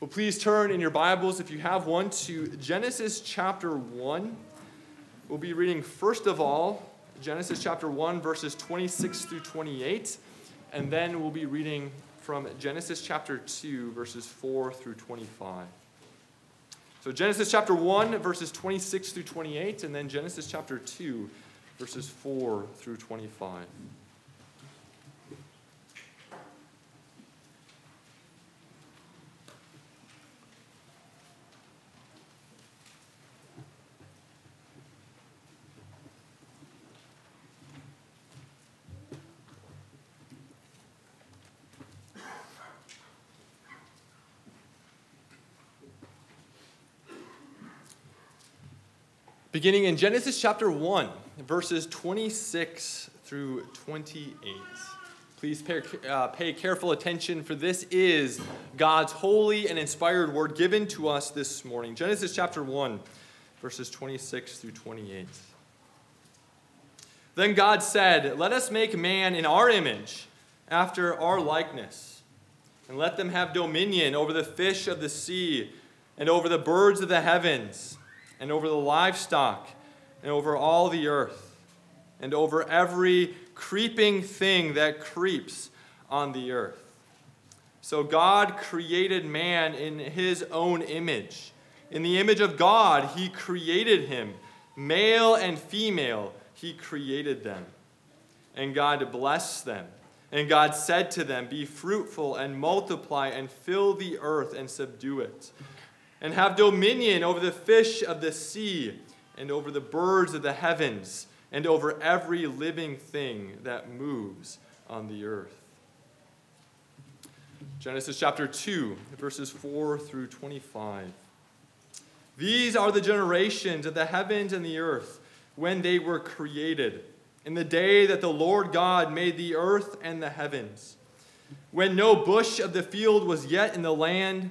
Well, please turn in your Bibles, if you have one, to Genesis chapter 1. We'll be reading, first of all, Genesis chapter 1, verses 26 through 28, and then we'll be reading from Genesis chapter 2, verses 4 through 25. So, Genesis chapter 1, verses 26 through 28, and then Genesis chapter 2, verses 4 through 25. Beginning in Genesis chapter 1, verses 26 through 28. Please pay, uh, pay, careful attention, for this is God's holy and inspired word given to us this morning. Genesis chapter 1, verses 26 through 28. Then God said, Let us make man in our image, after our likeness, and let them have dominion over the fish of the sea, and over the birds of the heavens and over the livestock, and over all the earth, and over every creeping thing that creeps on the earth. So God created man in his own image. In the image of God, he created him. Male and female, he created them. And God blessed them. And God said to them, Be fruitful and multiply and fill the earth and subdue it and have dominion over the fish of the sea, and over the birds of the heavens, and over every living thing that moves on the earth. Genesis chapter 2, verses 4 through 25. These are the generations of the heavens and the earth when they were created, in the day that the Lord God made the earth and the heavens. When no bush of the field was yet in the land,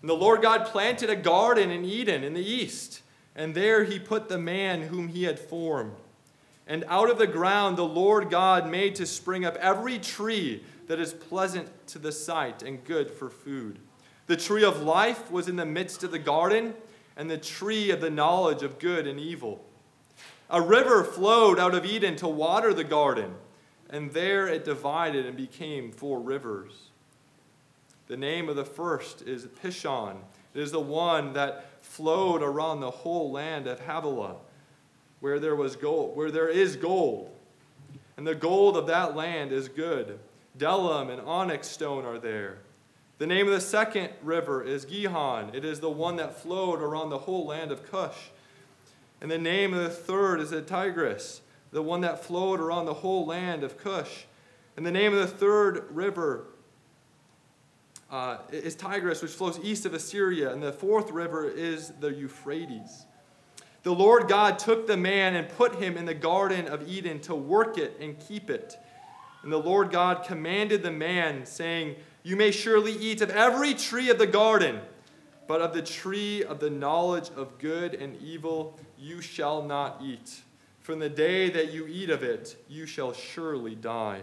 And the Lord God planted a garden in Eden in the east, and there he put the man whom he had formed. And out of the ground the Lord God made to spring up every tree that is pleasant to the sight and good for food. The tree of life was in the midst of the garden, and the tree of the knowledge of good and evil. A river flowed out of Eden to water the garden, and there it divided and became four rivers. The name of the first is Pishon. It is the one that flowed around the whole land of Havilah, where there was gold, where there is gold. And the gold of that land is good. Bdellium and onyx stone are there. The name of the second river is Gihon. It is the one that flowed around the whole land of Cush. And the name of the third is the Tigris, the one that flowed around the whole land of Cush. And the name of the third river uh, is Tigris, which flows east of Assyria, and the fourth river is the Euphrates. The Lord God took the man and put him in the Garden of Eden to work it and keep it. And the Lord God commanded the man, saying, You may surely eat of every tree of the garden, but of the tree of the knowledge of good and evil you shall not eat. From the day that you eat of it, you shall surely die.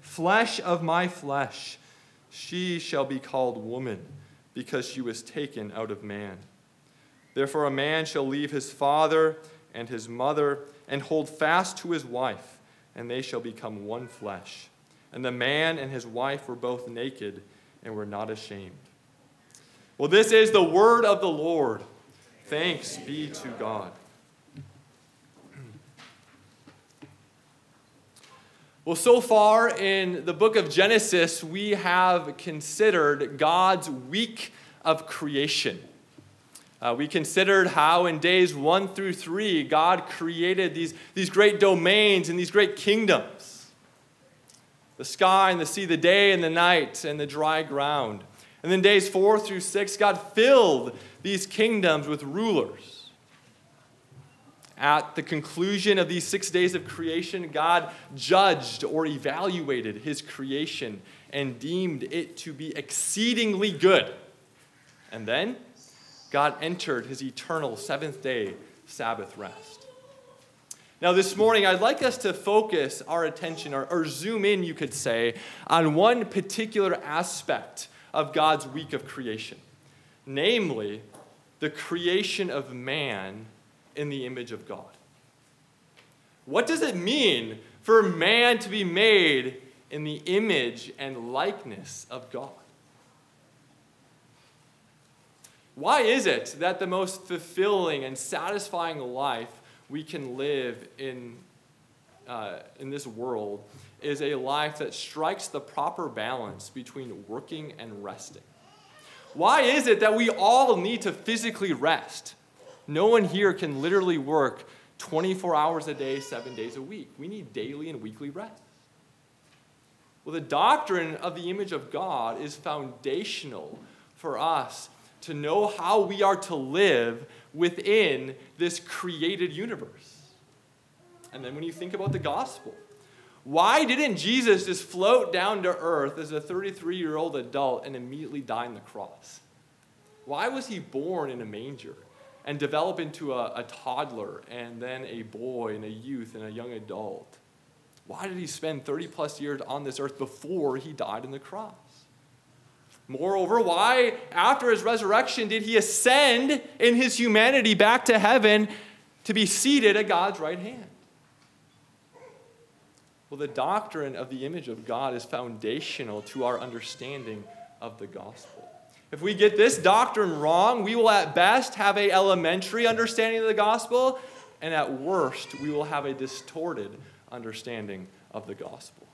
flesh of my flesh. She shall be called woman because she was taken out of man. Therefore, a man shall leave his father and his mother and hold fast to his wife, and they shall become one flesh. And the man and his wife were both naked and were not ashamed. Well, this is the word of the Lord. Thanks be to God. Well, so far in the book of Genesis, we have considered God's week of creation. Uh, we considered how in days one through three, God created these, these great domains and these great kingdoms the sky and the sea, the day and the night, and the dry ground. And then days four through six, God filled these kingdoms with rulers. At the conclusion of these six days of creation, God judged or evaluated his creation and deemed it to be exceedingly good. And then God entered his eternal seventh day Sabbath rest. Now, this morning, I'd like us to focus our attention, or, or zoom in, you could say, on one particular aspect of God's week of creation, namely, the creation of man in the image of God. What does it mean for man to be made in the image and likeness of God? Why is it that the most fulfilling and satisfying life we can live in, uh, in this world is a life that strikes the proper balance between working and resting. Why is it that we all need to physically rest? No one here can literally work 24 hours a day, seven days a week. We need daily and weekly rest. Well, the doctrine of the image of God is foundational for us to know how we are to live within this created universe. And then when you think about the gospel, why didn't Jesus just float down to earth as a 33 year old adult and immediately die on the cross? Why was he born in a manger and develop into a, a, toddler and then a boy and a youth and a young adult? Why did he spend 30 plus years on this earth before he died on the cross? Moreover, why, after his resurrection, did he ascend in his humanity back to heaven to be seated at God's right hand? Well, the doctrine of the image of God is foundational to our understanding of the gospel. If we get this doctrine wrong, we will at best have a elementary understanding of the gospel, and at worst, we will have a distorted understanding of the gospel.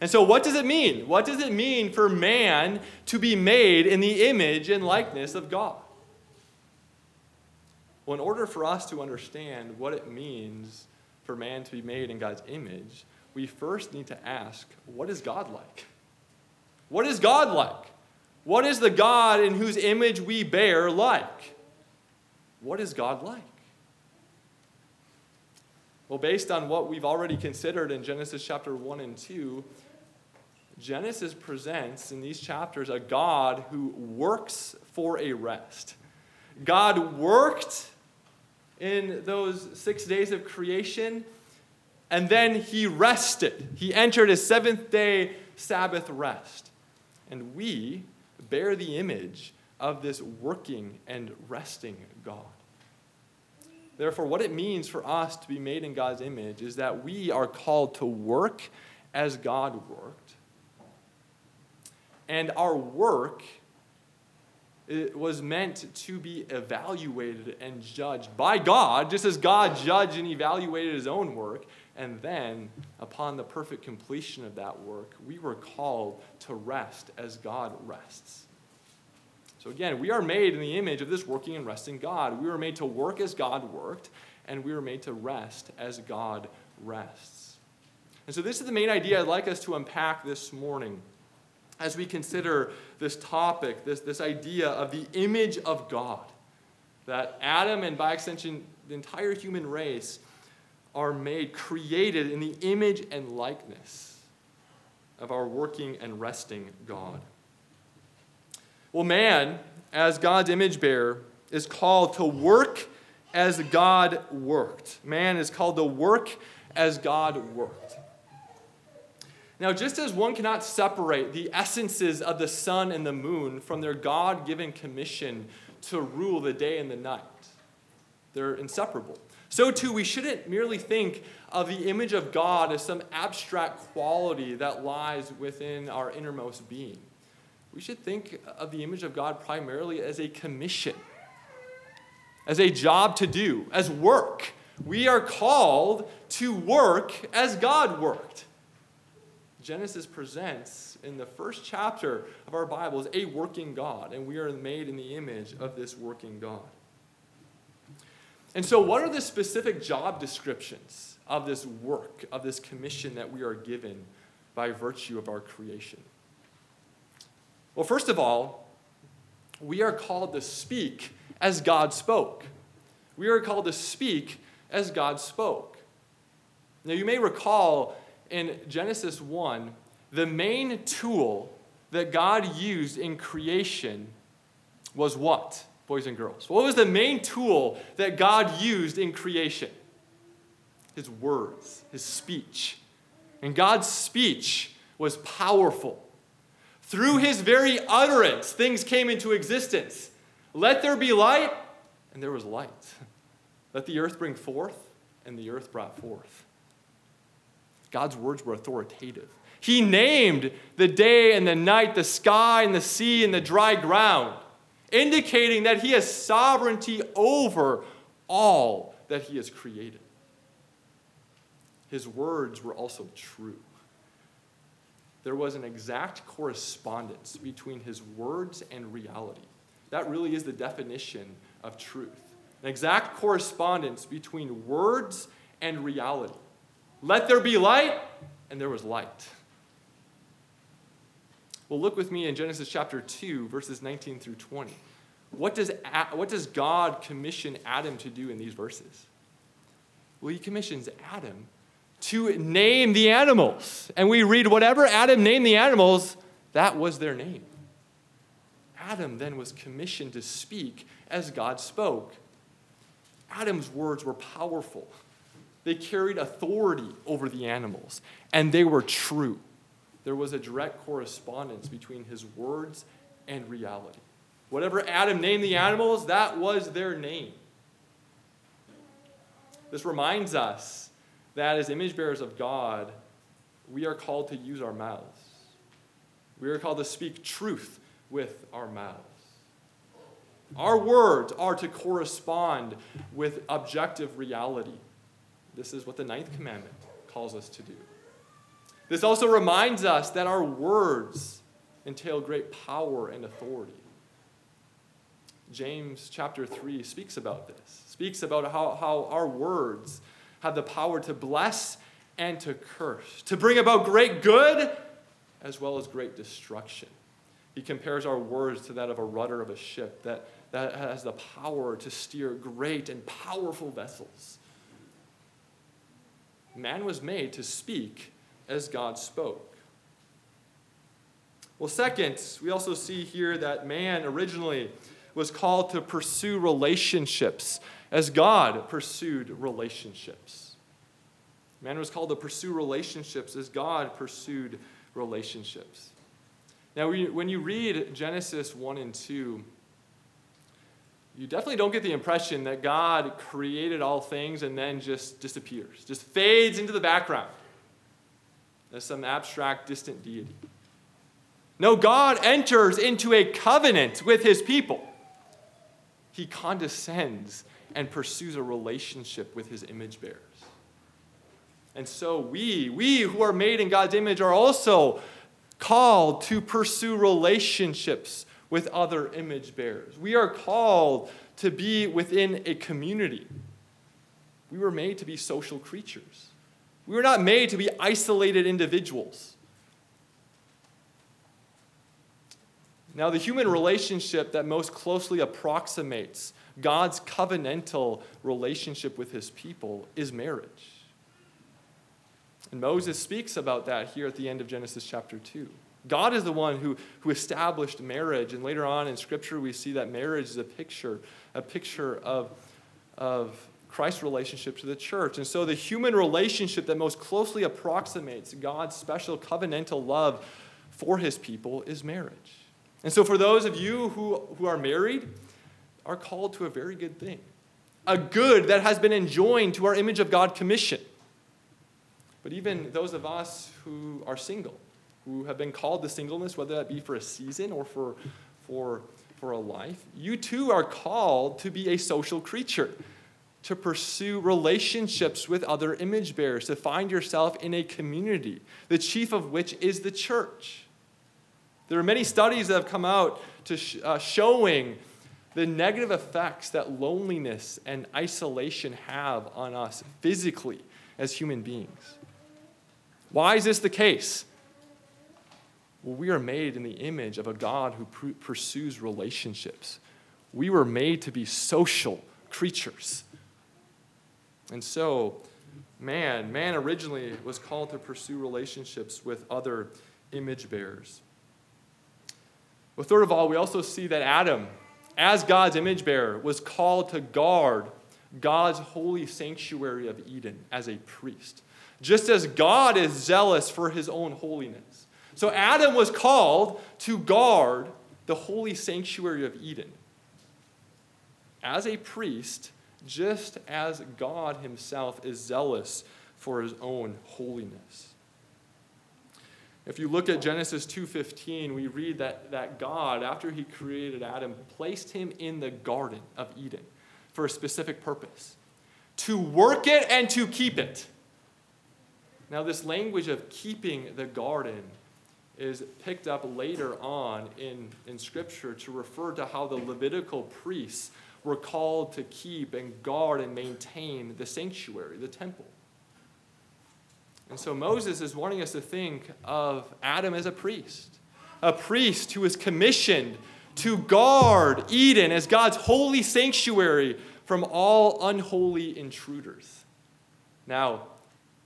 And so, what does it mean? What does it mean for man to be made in the image and likeness of God? Well, in order for us to understand what it means for man to be made in God's image, we first need to ask, what is God like? What is God like? What is the God in whose image we bear like? What is God like? Well, based on what we've already considered in Genesis chapter 1 and 2, Genesis presents in these chapters a God who works for a rest. God worked in those six days of creation, and then he rested. He entered his seventh day Sabbath rest. And we bear the image of this working and resting God. Therefore, what it means for us to be made in God's image is that we are called to work as God worked. And our work was meant to be evaluated and judged by God, just as God judged and evaluated his own work. And then, upon the perfect completion of that work, we were called to rest as God rests. So, again, we are made in the image of this working and resting God. We were made to work as God worked, and we were made to rest as God rests. And so, this is the main idea I'd like us to unpack this morning as we consider this topic, this, this idea of the image of God. That Adam, and by extension, the entire human race, are made, created in the image and likeness of our working and resting God. Well, man, as God's image bearer, is called to work as God worked. Man is called to work as God worked. Now, just as one cannot separate the essences of the sun and the moon from their God given commission to rule the day and the night, they're inseparable. So, too, we shouldn't merely think of the image of God as some abstract quality that lies within our innermost being. We should think of the image of God primarily as a commission, as a job to do, as work. We are called to work as God worked. Genesis presents in the first chapter of our Bibles a working God, and we are made in the image of this working God. And so, what are the specific job descriptions of this work, of this commission that we are given by virtue of our creation? Well, first of all, we are called to speak as God spoke. We are called to speak as God spoke. Now, you may recall in Genesis 1, the main tool that God used in creation was what? Boys and girls? What was the main tool that God used in creation? His words, his speech. And God's speech was powerful. Through his very utterance, things came into existence. Let there be light, and there was light. Let the earth bring forth, and the earth brought forth. God's words were authoritative. He named the day and the night, the sky and the sea and the dry ground indicating that he has sovereignty over all that he has created. His words were also true. There was an exact correspondence between his words and reality. That really is the definition of truth. An exact correspondence between words and reality. Let there be light, and there was light. Well, look with me in Genesis chapter 2, verses 19 through 20. What does, what does God commission Adam to do in these verses? Well, he commissions Adam to name the animals. And we read, whatever Adam named the animals, that was their name. Adam then was commissioned to speak as God spoke. Adam's words were powerful. They carried authority over the animals, and they were true there was a direct correspondence between his words and reality. Whatever Adam named the animals, that was their name. This reminds us that as image bearers of God, we are called to use our mouths. We are called to speak truth with our mouths. Our words are to correspond with objective reality. This is what the ninth commandment calls us to do. This also reminds us that our words entail great power and authority. James chapter 3 speaks about this, speaks about how, how our words have the power to bless and to curse, to bring about great good as well as great destruction. He compares our words to that of a rudder of a ship that, that has the power to steer great and powerful vessels. Man was made to speak as God spoke. Well, second, we also see here that man originally was called to pursue relationships as God pursued relationships. Man was called to pursue relationships as God pursued relationships. Now, when you read Genesis 1 and 2, you definitely don't get the impression that God created all things and then just disappears, just fades into the background as some abstract, distant deity. No, God enters into a covenant with his people. He condescends and pursues a relationship with his image bearers. And so we, we who are made in God's image, are also called to pursue relationships with other image bearers. We are called to be within a community. We were made to be social creatures. We were not made to be isolated individuals. Now, the human relationship that most closely approximates God's covenantal relationship with his people is marriage. And Moses speaks about that here at the end of Genesis chapter 2. God is the one who, who established marriage. And later on in Scripture, we see that marriage is a picture, a picture of, of Christ's relationship to the church. And so the human relationship that most closely approximates God's special covenantal love for his people is marriage. And so for those of you who, who are married, are called to a very good thing. A good that has been enjoined to our image of God commission. But even those of us who are single, who have been called to singleness, whether that be for a season or for, for, for a life, you too are called to be a social creature to pursue relationships with other image bearers, to find yourself in a community, the chief of which is the church. There are many studies that have come out to sh- uh, showing the negative effects that loneliness and isolation have on us physically as human beings. Why is this the case? Well, we are made in the image of a God who pr- pursues relationships. We were made to be social creatures. And so, man, man originally was called to pursue relationships with other image bearers. Well, third of all, we also see that Adam, as God's image bearer, was called to guard God's holy sanctuary of Eden as a priest, just as God is zealous for his own holiness. So Adam was called to guard the holy sanctuary of Eden as a priest just as God himself is zealous for his own holiness. If you look at Genesis 2:15, we read that, that God, after he created Adam, placed him in the Garden of Eden for a specific purpose to work it and to keep it. Now, this language of keeping the garden is picked up later on in, in Scripture to refer to how the Levitical priests were called to keep and guard and maintain the sanctuary, the temple. And so Moses is wanting us to think of Adam as a priest, a priest who is commissioned to guard Eden as God's holy sanctuary from all unholy intruders. Now,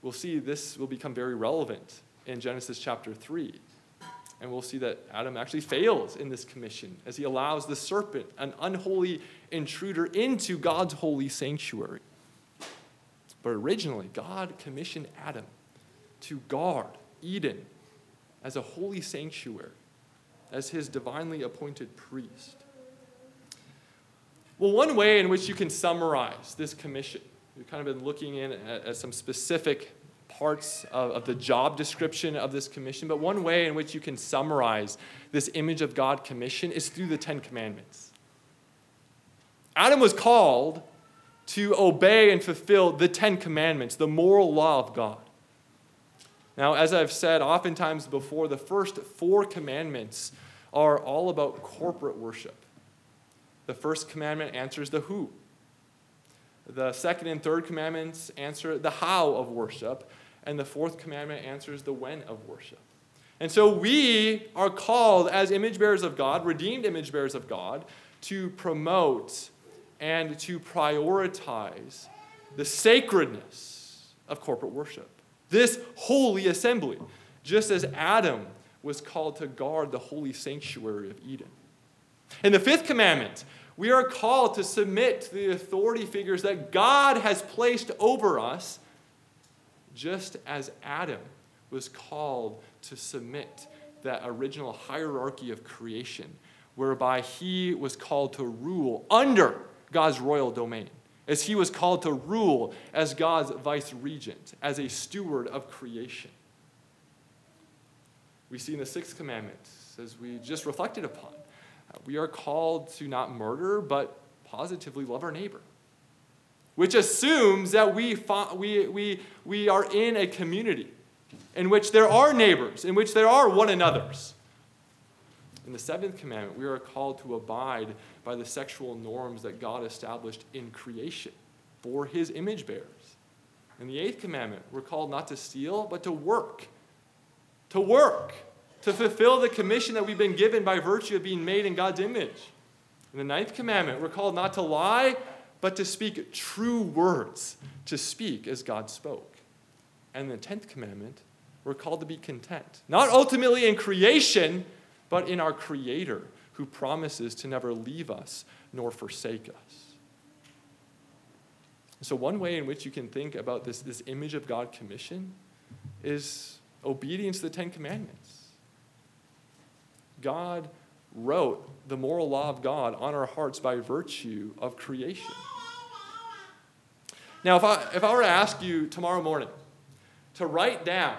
we'll see this will become very relevant in Genesis chapter 3 and we'll see that Adam actually fails in this commission as he allows the serpent, an unholy intruder, into God's holy sanctuary. But originally, God commissioned Adam to guard Eden as a holy sanctuary, as his divinely appointed priest. Well, one way in which you can summarize this commission, we've kind of been looking in at, at some specific parts of, of the job description of this commission, but one way in which you can summarize this image of God commission is through the Ten Commandments. Adam was called to obey and fulfill the Ten Commandments, the moral law of God. Now, as I've said oftentimes before, the first four commandments are all about corporate worship. The first commandment answers the who. The second and third commandments answer the how of worship. And the fourth commandment answers the when of worship. And so we are called as image bearers of God, redeemed image bearers of God, to promote and to prioritize the sacredness of corporate worship. This holy assembly, just as Adam was called to guard the holy sanctuary of Eden. In the fifth commandment, we are called to submit to the authority figures that God has placed over us just as Adam was called to submit that original hierarchy of creation, whereby he was called to rule under God's royal domain, as he was called to rule as God's vice regent, as a steward of creation. We see in the sixth commandment, as we just reflected upon, uh, we are called to not murder, but positively love our neighbor which assumes that we, we, we, we are in a community in which there are neighbors, in which there are one another's. In the seventh commandment, we are called to abide by the sexual norms that God established in creation for his image bearers. In the eighth commandment, we're called not to steal, but to work. To work, to fulfill the commission that we've been given by virtue of being made in God's image. In the ninth commandment, we're called not to lie, but to speak true words, to speak as God spoke. And the tenth commandment, we're called to be content. Not ultimately in creation, but in our Creator who promises to never leave us nor forsake us. So, one way in which you can think about this, this image of God commission is obedience to the Ten Commandments. God wrote the moral law of God on our hearts by virtue of creation. Now, if I, if I were to ask you tomorrow morning to write down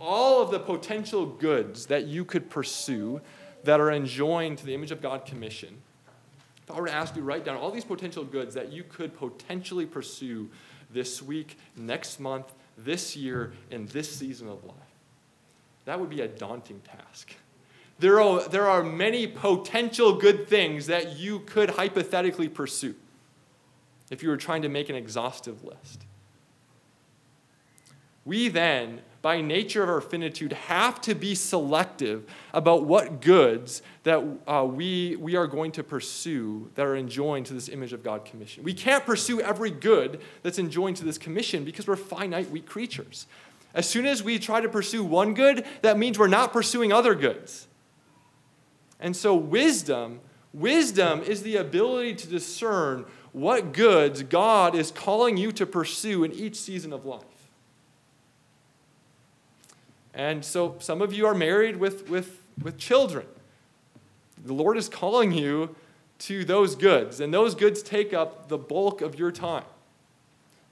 all of the potential goods that you could pursue that are enjoined to the image of God commission, if I were to ask you to write down all these potential goods that you could potentially pursue this week, next month, this year, in this season of life, that would be a daunting task. There are, there are many potential good things that you could hypothetically pursue if you were trying to make an exhaustive list. We then, by nature of our finitude, have to be selective about what goods that uh, we, we are going to pursue that are enjoined to this image of God commission. We can't pursue every good that's enjoined to this commission because we're finite, weak creatures. As soon as we try to pursue one good, that means we're not pursuing other goods. And so, wisdom, wisdom is the ability to discern what goods God is calling you to pursue in each season of life. And so, some of you are married with, with, with children. The Lord is calling you to those goods, and those goods take up the bulk of your time.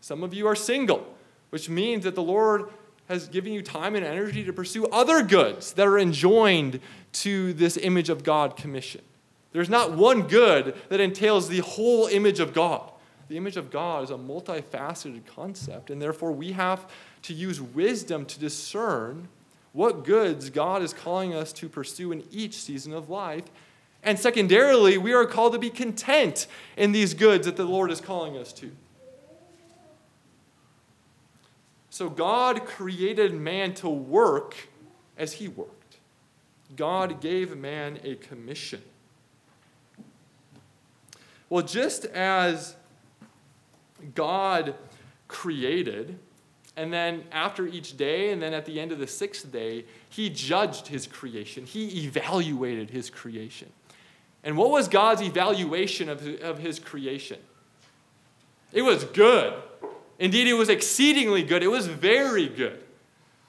Some of you are single, which means that the Lord has given you time and energy to pursue other goods that are enjoined to this image of God commission. There's not one good that entails the whole image of God. The image of God is a multifaceted concept, and therefore we have to use wisdom to discern what goods God is calling us to pursue in each season of life. And secondarily, we are called to be content in these goods that the Lord is calling us to. So God created man to work as he worked. God gave man a commission. Well, just as God created, and then after each day, and then at the end of the sixth day, he judged his creation. He evaluated his creation. And what was God's evaluation of, of his creation? It was good. Indeed, it was exceedingly good. It was very good.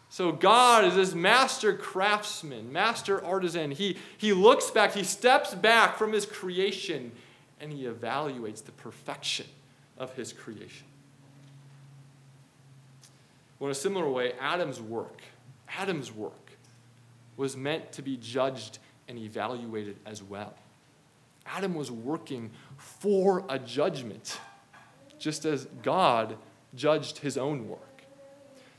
So God is this master craftsman, master artisan. He, he looks back, he steps back from his creation, and he evaluates the perfection of his creation. Well, in a similar way, Adam's work, Adam's work was meant to be judged and evaluated as well. Adam was working for a judgment, just as God judged his own work.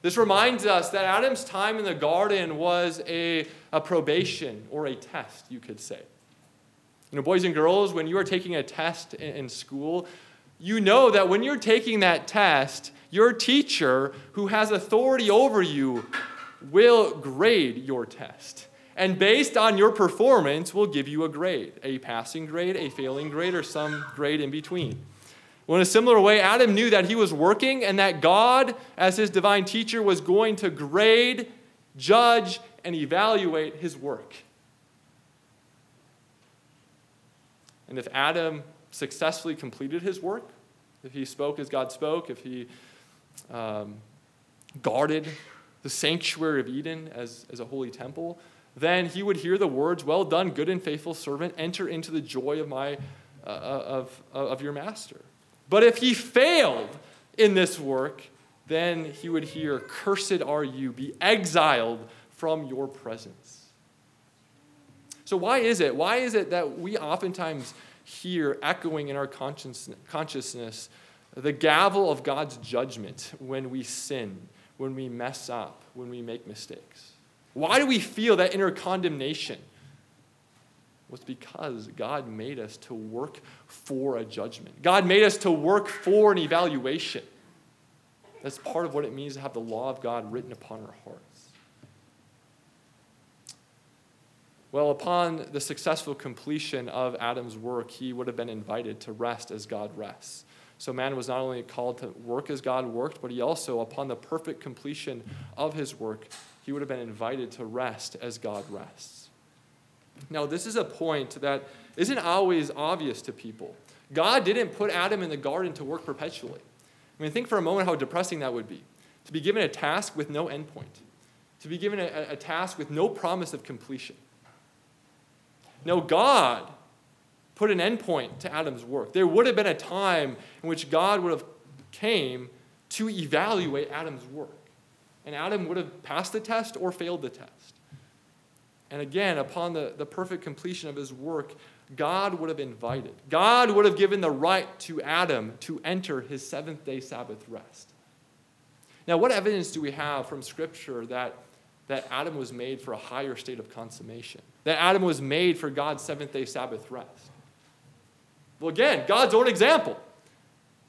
This reminds us that Adam's time in the garden was a, a probation or a test, you could say. You know, boys and girls, when you are taking a test in, school, you know that when you're taking that test, your teacher, who has authority over you, will grade your test. And based on your performance, will give you a grade a passing grade, a failing grade, or some grade in between. Well, in a similar way, Adam knew that he was working and that God, as his divine teacher, was going to grade, judge, and evaluate his work. And if Adam successfully completed his work, if he spoke as God spoke, if he um, guarded the sanctuary of Eden as, as a holy temple, then he would hear the words, Well done, good and faithful servant, enter into the joy of, my, uh, of, of your master. But if he failed in this work, then he would hear, Cursed are you, be exiled from your presence. So, why is it? Why is it that we oftentimes hear echoing in our consciousness the gavel of God's judgment when we sin, when we mess up, when we make mistakes? Why do we feel that inner condemnation? It's because God made us to work for a judgment. God made us to work for an evaluation. That's part of what it means to have the law of God written upon our hearts. Well, upon the successful completion of Adam's work, he would have been invited to rest as God rests. So man was not only called to work as God worked, but he also, upon the perfect completion of his work, he would have been invited to rest as God rests. Now, this is a point that isn't always obvious to people. God didn't put Adam in the garden to work perpetually. I mean, think for a moment how depressing that would be to be given a task with no endpoint, to be given a, a task with no promise of completion. No, God put an endpoint to Adam's work. There would have been a time in which God would have came to evaluate Adam's work. And Adam would have passed the test or failed the test. And again, upon the, the perfect completion of his work, God would have invited, God would have given the right to Adam to enter his seventh day Sabbath rest. Now, what evidence do we have from Scripture that, that Adam was made for a higher state of consummation? That Adam was made for God's seventh day Sabbath rest? Well, again, God's own example.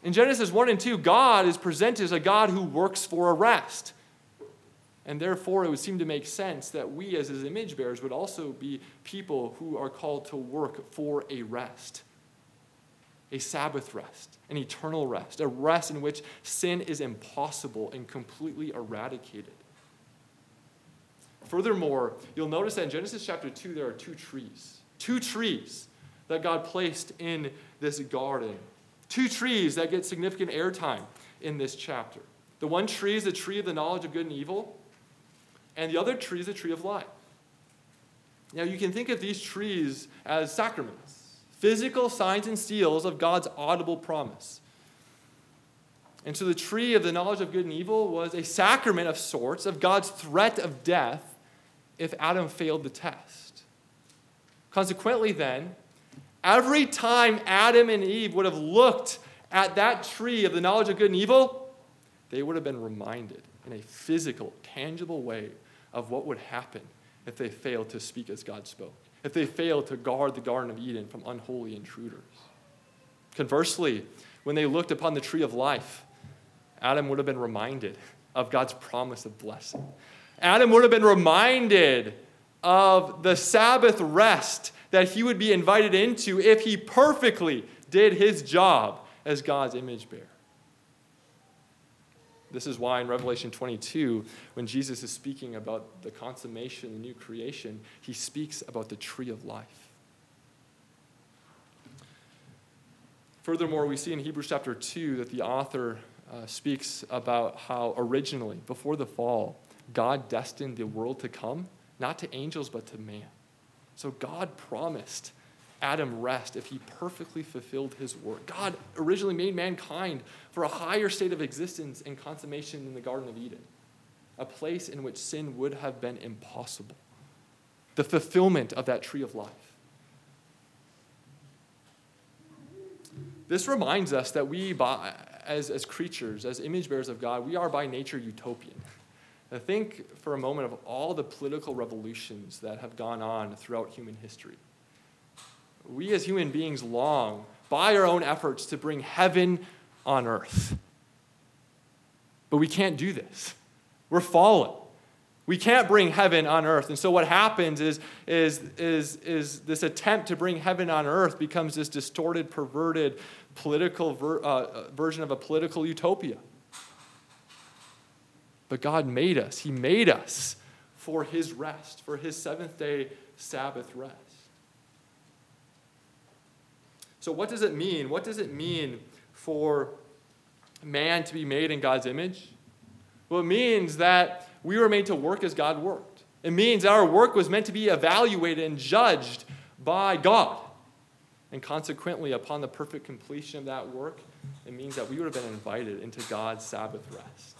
In Genesis 1 and 2, God is presented as a God who works for a rest. And therefore, it would seem to make sense that we, as his image bearers, would also be people who are called to work for a rest a Sabbath rest, an eternal rest, a rest in which sin is impossible and completely eradicated. Furthermore, you'll notice that in Genesis chapter 2, there are two trees. Two trees that God placed in this garden. Two trees that get significant airtime in this chapter. The one tree is the tree of the knowledge of good and evil, and the other tree is the tree of life. Now, you can think of these trees as sacraments, physical signs and seals of God's audible promise. And so, the tree of the knowledge of good and evil was a sacrament of sorts of God's threat of death if Adam failed the test. Consequently, then, every time Adam and Eve would have looked at that tree of the knowledge of good and evil, they would have been reminded in a physical, tangible way of what would happen if they failed to speak as God spoke, if they failed to guard the Garden of Eden from unholy intruders. Conversely, when they looked upon the tree of life, Adam would have been reminded of God's promise of blessing. Adam would have been reminded of the Sabbath rest that he would be invited into if he perfectly did his job as God's image bearer. This is why in Revelation 22, when Jesus is speaking about the consummation, the new creation, he speaks about the tree of life. Furthermore, we see in Hebrews chapter 2 that the author uh, speaks about how originally, before the fall, God destined the world to come, not to angels, but to man. So God promised Adam rest if he perfectly fulfilled his work. God originally made mankind for a higher state of existence and consummation in the Garden of Eden, a place in which sin would have been impossible. The fulfillment of that tree of life. This reminds us that we, by, as, as creatures, as image bearers of God, we are by nature utopian. Think for a moment of all the political revolutions that have gone on throughout human history we as human beings long by our own efforts to bring heaven on earth. But we can't do this. We're fallen. We can't bring heaven on earth. And so what happens is, is, is, is this attempt to bring heaven on earth becomes this distorted, perverted political ver, uh, version of a political utopia. But God made us. He made us for his rest, for his seventh day Sabbath rest. So, what does it mean? What does it mean for man to be made in God's image? Well, it means that we were made to work as God worked. It means our work was meant to be evaluated and judged by God. And consequently, upon the perfect completion of that work, it means that we would have been invited into God's Sabbath rest.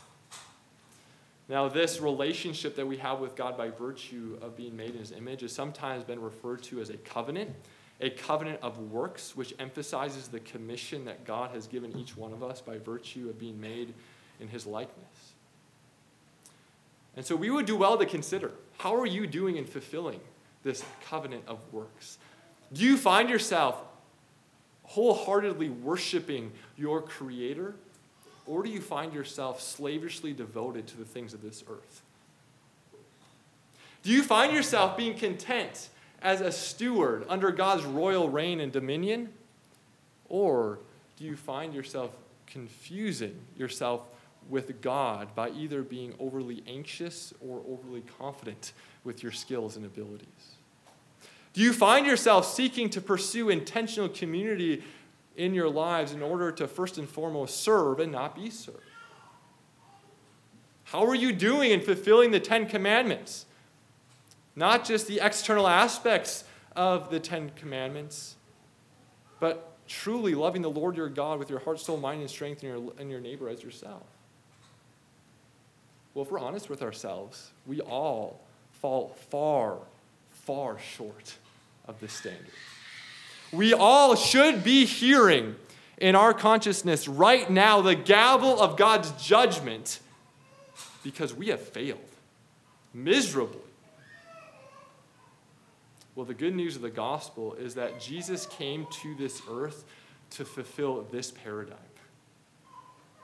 Now, this relationship that we have with God by virtue of being made in his image has sometimes been referred to as a covenant a covenant of works, which emphasizes the commission that God has given each one of us by virtue of being made in his likeness. And so we would do well to consider how are you doing in fulfilling this covenant of works? Do you find yourself wholeheartedly worshiping your Creator, or do you find yourself slavishly devoted to the things of this earth? Do you find yourself being content as a steward under God's royal reign and dominion? Or do you find yourself confusing yourself with God by either being overly anxious or overly confident with your skills and abilities? Do you find yourself seeking to pursue intentional community in your lives in order to first and foremost serve and not be served? How are you doing in fulfilling the Ten Commandments? Not just the external aspects of the Ten Commandments, but truly loving the Lord your God with your heart, soul, mind, and strength, and your, and your neighbor as yourself. Well, if we're honest with ourselves, we all fall far, far short of this standard. We all should be hearing in our consciousness right now the gavel of God's judgment because we have failed miserably. Well, the good news of the gospel is that Jesus came to this earth to fulfill this paradigm,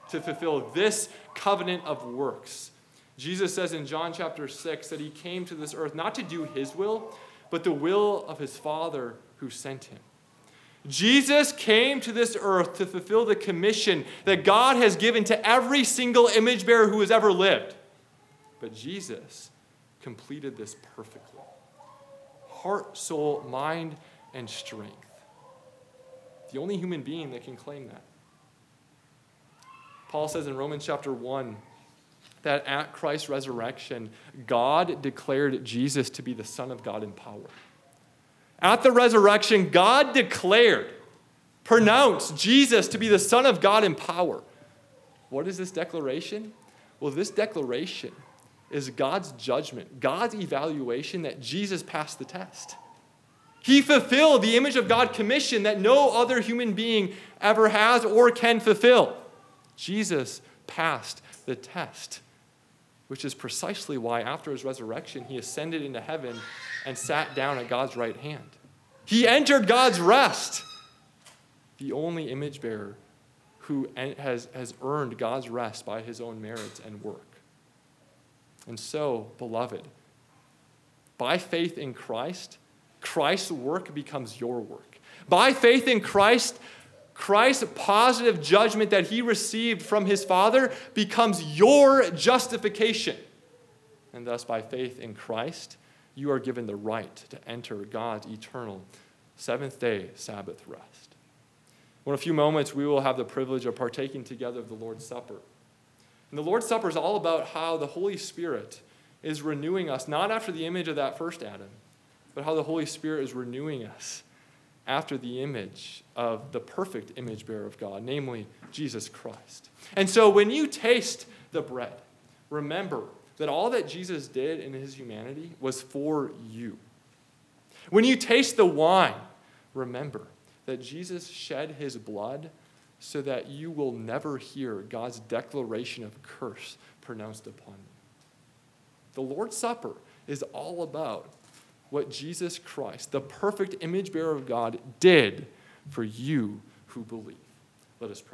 to fulfill this covenant of works. Jesus says in John chapter 6 that he came to this earth not to do his will, but the will of his Father who sent him. Jesus came to this earth to fulfill the commission that God has given to every single image bearer who has ever lived. But Jesus completed this perfectly heart, soul, mind, and strength. The only human being that can claim that. Paul says in Romans chapter 1 that at Christ's resurrection, God declared Jesus to be the Son of God in power. At the resurrection, God declared, pronounced Jesus to be the Son of God in power. What is this declaration? Well, this declaration is God's judgment, God's evaluation that Jesus passed the test. He fulfilled the image of God commission that no other human being ever has or can fulfill. Jesus passed the test, which is precisely why after his resurrection, he ascended into heaven and sat down at God's right hand. He entered God's rest, the only image bearer who has, has earned God's rest by his own merits and work. And so, beloved, by faith in Christ, Christ's work becomes your work. By faith in Christ, Christ's positive judgment that he received from his Father becomes your justification. And thus, by faith in Christ, you are given the right to enter God's eternal seventh day Sabbath rest. Well, In a few moments, we will have the privilege of partaking together of the Lord's Supper. And the Lord's Supper is all about how the Holy Spirit is renewing us, not after the image of that first Adam, but how the Holy Spirit is renewing us after the image of the perfect image bearer of God, namely Jesus Christ. And so when you taste the bread, remember that all that Jesus did in his humanity was for you. When you taste the wine, remember that Jesus shed his blood so that you will never hear God's declaration of curse pronounced upon you. The Lord's Supper is all about what Jesus Christ, the perfect image bearer of God, did for you who believe. Let us pray.